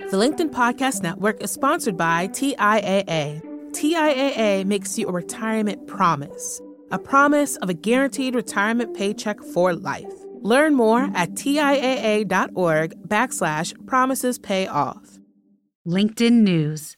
The LinkedIn Podcast Network is sponsored by TIAA. TIAA makes you a retirement promise, a promise of a guaranteed retirement paycheck for life. Learn more at TIAA.org backslash promises pay off. LinkedIn News.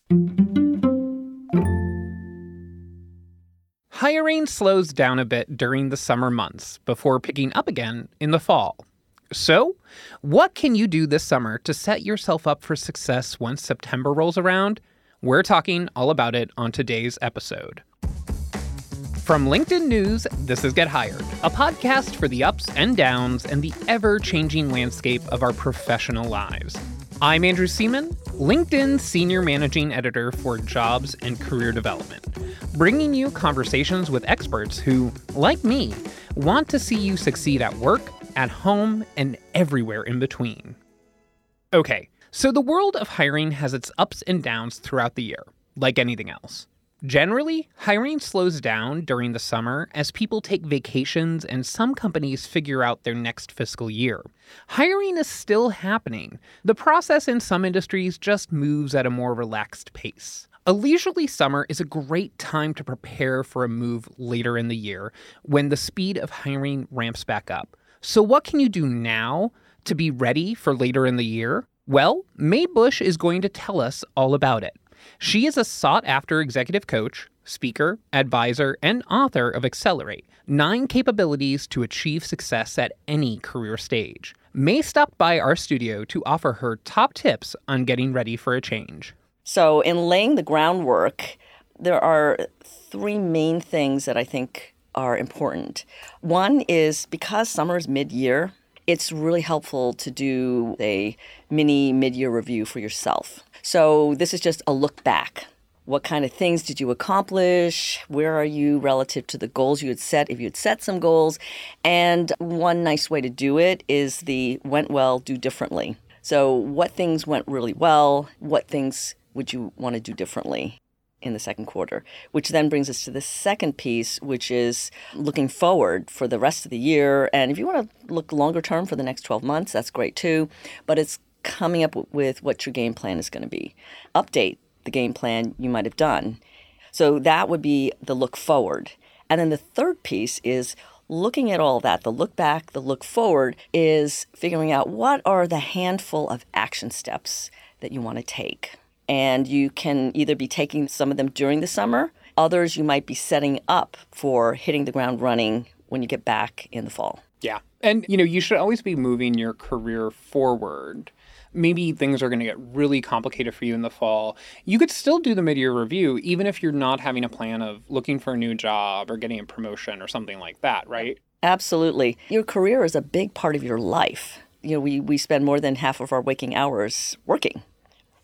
Hiring slows down a bit during the summer months before picking up again in the fall. So, what can you do this summer to set yourself up for success once September rolls around? We're talking all about it on today's episode. From LinkedIn News, this is Get Hired, a podcast for the ups and downs and the ever changing landscape of our professional lives. I'm Andrew Seaman, LinkedIn Senior Managing Editor for Jobs and Career Development, bringing you conversations with experts who, like me, want to see you succeed at work at home, and everywhere in between. Okay, so the world of hiring has its ups and downs throughout the year, like anything else. Generally, hiring slows down during the summer as people take vacations and some companies figure out their next fiscal year. Hiring is still happening. The process in some industries just moves at a more relaxed pace. A leisurely summer is a great time to prepare for a move later in the year when the speed of hiring ramps back up. So, what can you do now to be ready for later in the year? Well, May Busch is going to tell us all about it. She is a sought after executive coach, speaker, advisor, and author of Accelerate Nine Capabilities to Achieve Success at Any Career Stage. May stopped by our studio to offer her top tips on getting ready for a change. So, in laying the groundwork, there are three main things that I think are important. One is because summer is mid year, it's really helpful to do a mini mid year review for yourself. So, this is just a look back. What kind of things did you accomplish? Where are you relative to the goals you had set, if you had set some goals? And one nice way to do it is the went well, do differently. So, what things went really well? What things would you want to do differently? In the second quarter, which then brings us to the second piece, which is looking forward for the rest of the year. And if you want to look longer term for the next 12 months, that's great too. But it's coming up with what your game plan is going to be. Update the game plan you might have done. So that would be the look forward. And then the third piece is looking at all that, the look back, the look forward, is figuring out what are the handful of action steps that you want to take and you can either be taking some of them during the summer, others you might be setting up for hitting the ground running when you get back in the fall. Yeah. And you know, you should always be moving your career forward. Maybe things are going to get really complicated for you in the fall. You could still do the mid year review, even if you're not having a plan of looking for a new job or getting a promotion or something like that, right? Absolutely. Your career is a big part of your life. You know, we, we spend more than half of our waking hours working.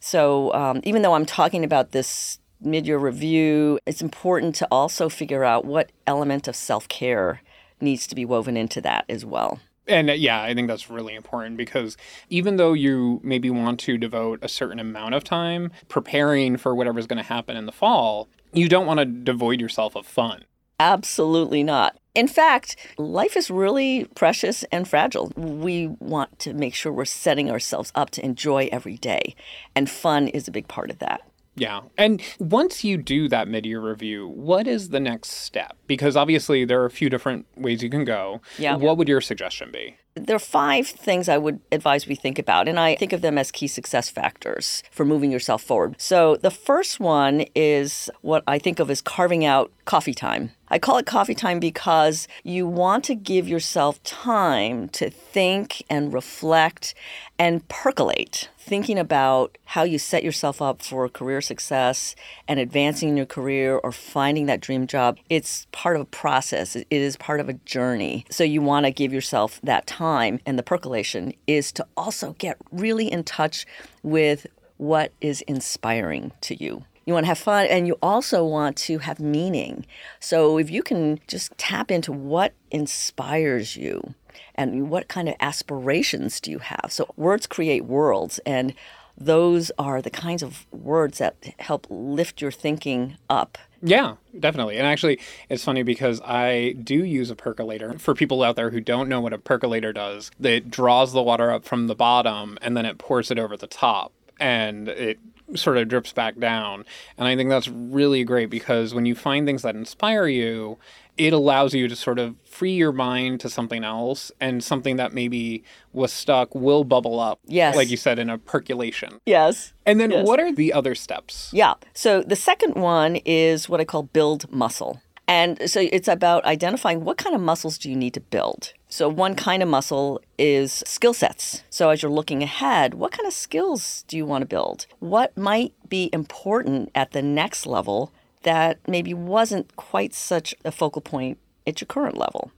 So um, even though I'm talking about this mid-year review, it's important to also figure out what element of self-care needs to be woven into that as well. And uh, yeah, I think that's really important because even though you maybe want to devote a certain amount of time preparing for whatever's going to happen in the fall, you don't want to devoid yourself of fun. Absolutely not. In fact, life is really precious and fragile. We want to make sure we're setting ourselves up to enjoy every day, and fun is a big part of that. Yeah. And once you do that mid year review, what is the next step? Because obviously there are a few different ways you can go. Yeah. What would your suggestion be? There are five things I would advise we think about, and I think of them as key success factors for moving yourself forward. So the first one is what I think of as carving out coffee time. I call it coffee time because you want to give yourself time to think and reflect and percolate, thinking about how you set yourself up for career success and advancing in your career or finding that dream job. It's part of a process, it is part of a journey. So you want to give yourself that time, and the percolation is to also get really in touch with what is inspiring to you. You want to have fun and you also want to have meaning. So if you can just tap into what inspires you and what kind of aspirations do you have. So words create worlds and those are the kinds of words that help lift your thinking up. Yeah, definitely. And actually, it's funny because I do use a percolator. For people out there who don't know what a percolator does, it draws the water up from the bottom and then it pours it over the top. and it sort of drips back down. And I think that's really great because when you find things that inspire you, it allows you to sort of free your mind to something else and something that maybe was stuck will bubble up. Yes. Like you said, in a percolation. Yes. And then Yes. what are the other steps? Yeah. So the second one is what I call build muscle. And so it's about identifying what kind of muscles do you need to build. So one kind of muscle is skill sets. So as you're looking ahead, what kind of skills do you want to build? What might be important at the next level that maybe wasn't quite such a focal point at your current level?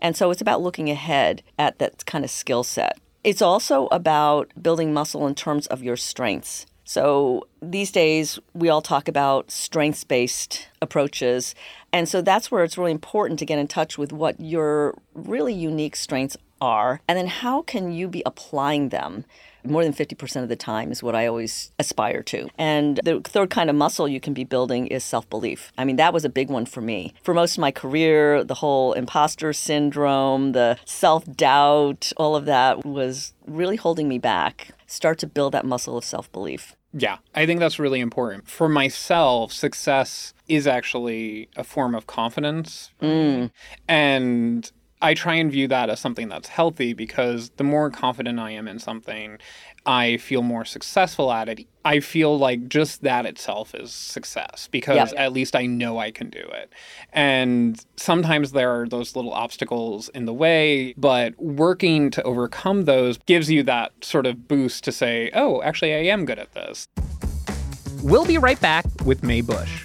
And so it's about looking ahead at that kind of skill set. It's also about building muscle in terms of your strengths. So these days, we all talk about strengths based approaches. And so that's where it's really important to get in touch with what your really unique strengths are. And then how can you be applying them? More than 50% of the time is what I always aspire to. And the third kind of muscle you can be building is self belief. I mean, that was a big one for me. For most of my career, the whole imposter syndrome, the self doubt, all of that was really holding me back. Start to build that muscle of self belief. Yeah, I think that's really important. For myself, success is actually a form of confidence. Mm. And I try and view that as something that's healthy because the more confident I am in something, I feel more successful at it. I feel like just that itself is success because Yeah. at least I know I can do it. And sometimes there are those little obstacles in the way, but working to overcome those gives you that sort of boost to say, oh, actually, I am good at this. We'll be right back with May Busch.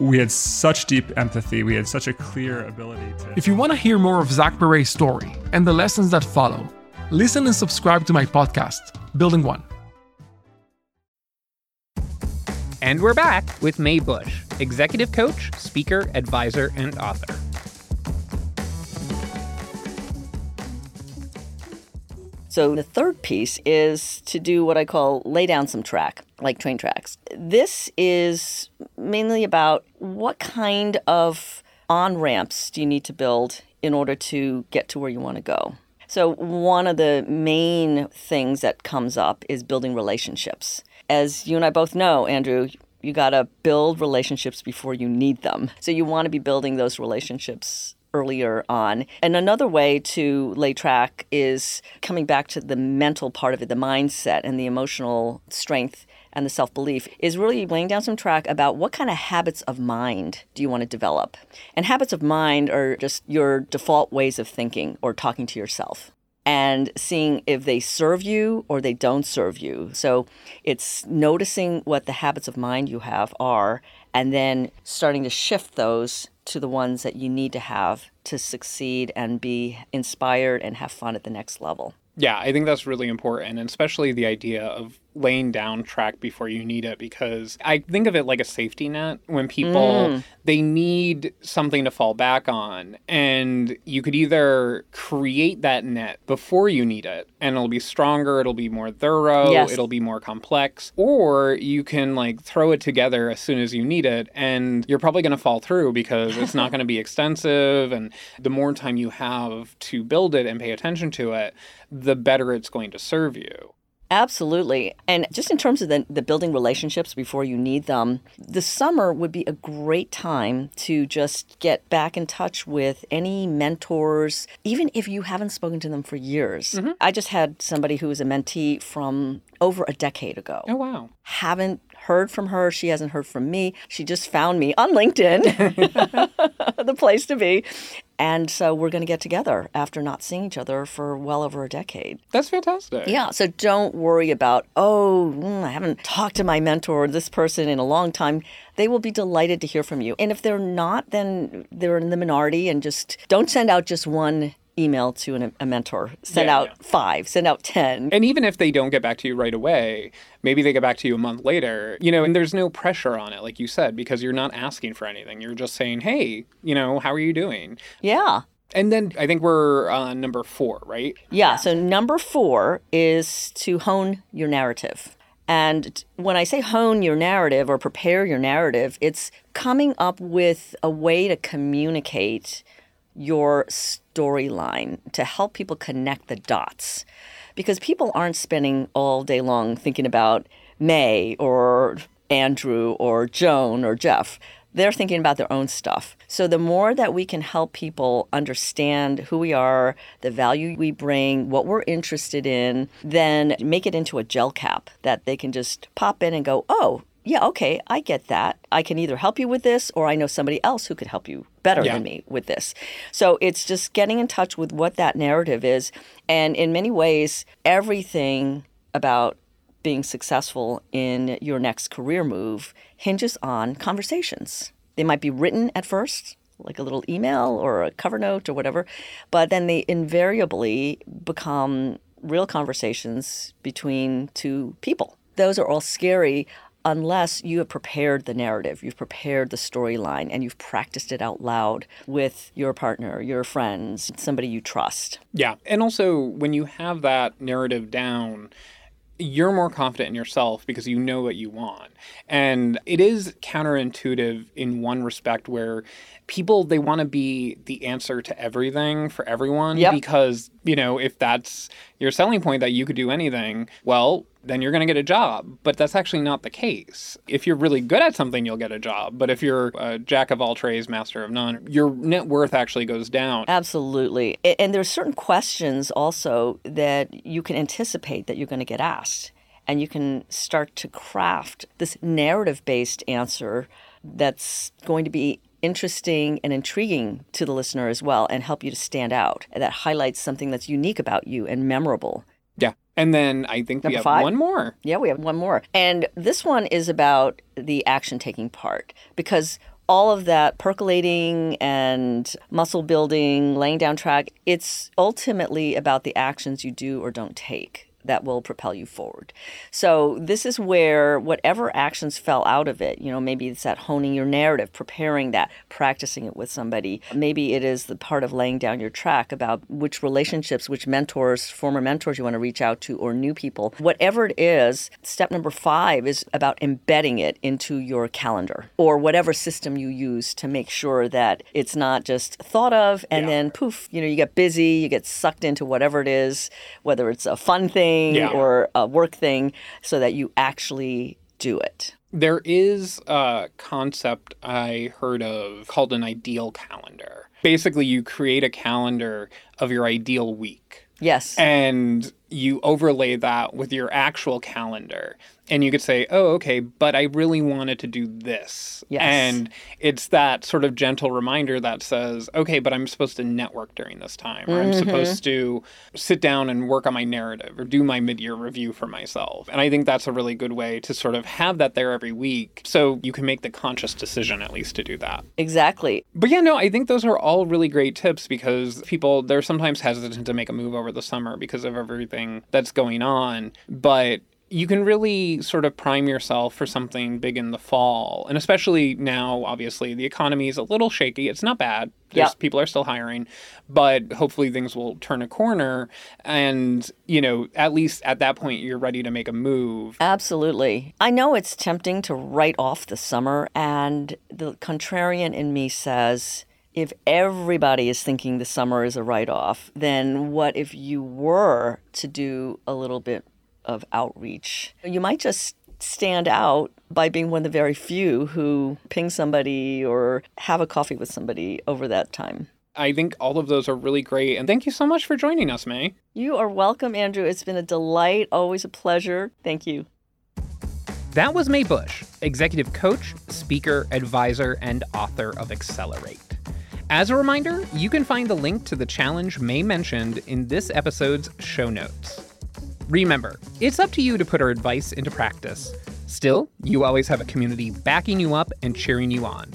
we had such deep empathy. We had such a clear ability to. If you want to hear more of Zach Perret's story and the lessons that follow, listen and subscribe to my podcast, Building One. And we're back with May Busch, executive coach, speaker, advisor, and author. So the third piece is to do what I call lay down some track, like train tracks. This is mainly about what kind of on ramps do you need to build in order to get to where you want to go. So one of the main things that comes up is building relationships. As you and I both know, Andrew, you got to build relationships before you need them. So you want to be building those relationships earlier on. And another way to lay track is coming back to the mental part of it, the mindset and the emotional strength and the self belief, is really laying down some track about what kind of habits of mind do you want to develop. And habits of mind are just your default ways of thinking or talking to yourself. And seeing if they serve you or they don't serve you. So it's noticing what the habits of mind you have are and then starting to shift those to the ones that you need to have to succeed and be inspired and have fun at the next level. Yeah, I think that's really important, and especially the idea of laying down track before you need it because I think of it like a safety net when people mm. they need something to fall back on and you could either create that net before you need it and it'll be stronger it'll be more thorough Yes. it'll be more complex or you can like throw it together as soon as you need it and you're probably going to fall through because it's not going to be extensive and the more time you have to build it and pay attention to it the better it's going to serve you Absolutely. And just in terms of the, the building relationships before you need them, the summer would be a great time to just get back in touch with any mentors, even if you haven't spoken to them for years. Mm-hmm. I just had somebody who was a mentee from over a decade ago. oh wow Haven't heard from her. She hasn't heard from me. She just found me on LinkedIn, the place to be. And so we're going to get together after not seeing each other for well over a decade. that's fantastic Yeah, so don't worry about, oh, mm, I haven't talked to my mentor or this person in a long time. They will be delighted to hear from you. And if they're not, then they're in the minority and just don't send out just one email to an, a mentor. Send Yeah, out yeah. five, send out 10. And even if they don't get back to you right away, maybe they get back to you a month later, you know, and there's no pressure on it, like you said, because you're not asking for anything. You're just saying, hey, you know, how are you doing? Yeah. And then I think we're on number four, right? Yeah. So number four is to hone your narrative. And when I say hone your narrative or prepare your narrative, it's coming up with a way to communicate your storyline to help people connect the dots. Because people aren't spending all day long thinking about May or Andrew or Joan or Jeff. They're thinking about their own stuff. So, the more that we can help people understand who we are, the value we bring, what we're interested in, then make it into a gel cap that they can just pop in and go, oh, yeah, okay, I get that. I can either help you with this or I know somebody else who could help you better Yeah. than me with this. So it's just getting in touch with what that narrative is. And in many ways, everything about being successful in your next career move hinges on conversations. They might be written at first, like a little email or a cover note or whatever, but then they invariably become real conversations between two people. Those are all scary unless you have prepared the narrative, you've prepared the storyline, and you've practiced it out loud with your partner, your friends, somebody you trust. Yeah. And also, when you have that narrative down, you're more confident in yourself because you know what you want. And it is counterintuitive in one respect where people they want to be the answer to everything for everyone Yep. because, you know, if that's your selling point that you could do anything, well, then you're going to get a job. But that's actually not the case. If you're really good at something, you'll get a job. But if you're a jack of all trades, master of none, your net worth actually goes down. Absolutely. And there's certain questions also that you can anticipate that you're going to get asked. And you can start to craft this narrative based answer that's going to be interesting and intriguing to the listener as well and help you to stand out. And that highlights something that's unique about you and memorable. And then I think we Number have five? one more. Yeah, we have one more. And this one is about the action taking part because all of that percolating and muscle building, laying down track, it's ultimately about the actions you do or don't take that will propel you forward. So this is where whatever actions fell out of it, you know, maybe it's that honing your narrative, preparing that, practicing it with somebody. Maybe it is the part of laying down your track about which relationships, which mentors, former mentors you want to reach out to or new people. Whatever it is, step number 5 is about embedding it into your calendar or whatever system you use to make sure that it's not just thought of and then poof, you know, you get busy, you get sucked into whatever it is, whether it's a fun thing Yeah. or a work thing, so that you actually do it. There is a concept I heard of called an ideal calendar. Basically, you create a calendar of your ideal week. Yes. And you overlay that with your actual calendar. And you could say, oh, okay, but I really wanted to do this. Yes. And it's that sort of gentle reminder that says, okay, but I'm supposed to network during this time, or I'm mm-hmm. supposed to sit down and work on my narrative or do my mid year review for myself. And I think that's a really good way to sort of have that there every week so you can make the conscious decision at least to do that. exactly. But yeah, no, I think those are all really great tips because people they're sometimes hesitant to make a move over the summer because of everything that's going on. But you can really sort of prime yourself for something big in the fall. And especially now, obviously, the economy is a little shaky. It's not bad. There's, Yep. People are still hiring, but hopefully things will turn a corner. And, you know, at least at that point, you're ready to make a move. Absolutely. I know it's tempting to write off the summer, and the contrarian in me says, if everybody is thinking the summer is a write off, then what if you were to do a little bit of outreach? You might just stand out by being one of the very few who ping somebody or have a coffee with somebody over that time. I think all of those are really great. And thank you so much for joining us, May. You are welcome, Andrew. It's been a delight, always a pleasure. Thank you. That was May Busch, executive coach, speaker, advisor, and author of Accelerate. As a reminder, you can find the link to the challenge May mentioned in this episode's show notes. Remember, it's up to you to put our advice into practice. Still, you always have a community backing you up and cheering you on.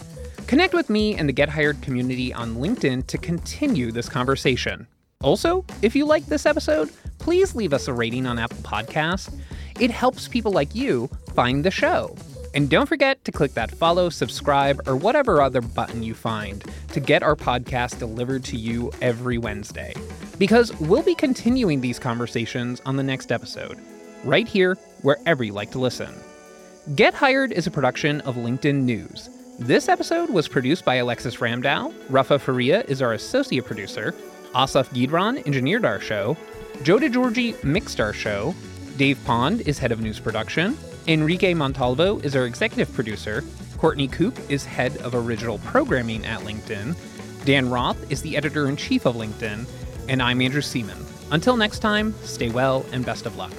Connect with me and the Get Hired community on LinkedIn to continue this conversation. Also, if you like this episode, please leave us a rating on Apple Podcasts. It helps people like you find the show. And don't forget to click that follow, subscribe, or whatever other button you find to get our podcast delivered to you every Wednesday. Because we'll be continuing these conversations on the next episode, right here, wherever you like to listen. Get Hired is a production of LinkedIn News. This episode was produced by Alexis Ramdow. Rafa Faria is our associate producer. Asaf Gidron engineered our show. Joe DeGiorgi mixed our show. Dave Pond is head of news production. Enrique Montalvo is our executive producer. Courtney Koop is head of original programming at LinkedIn. Dan Roth is the editor in chief of LinkedIn. And I'm Andrew Seaman. Until next time, stay well and best of luck.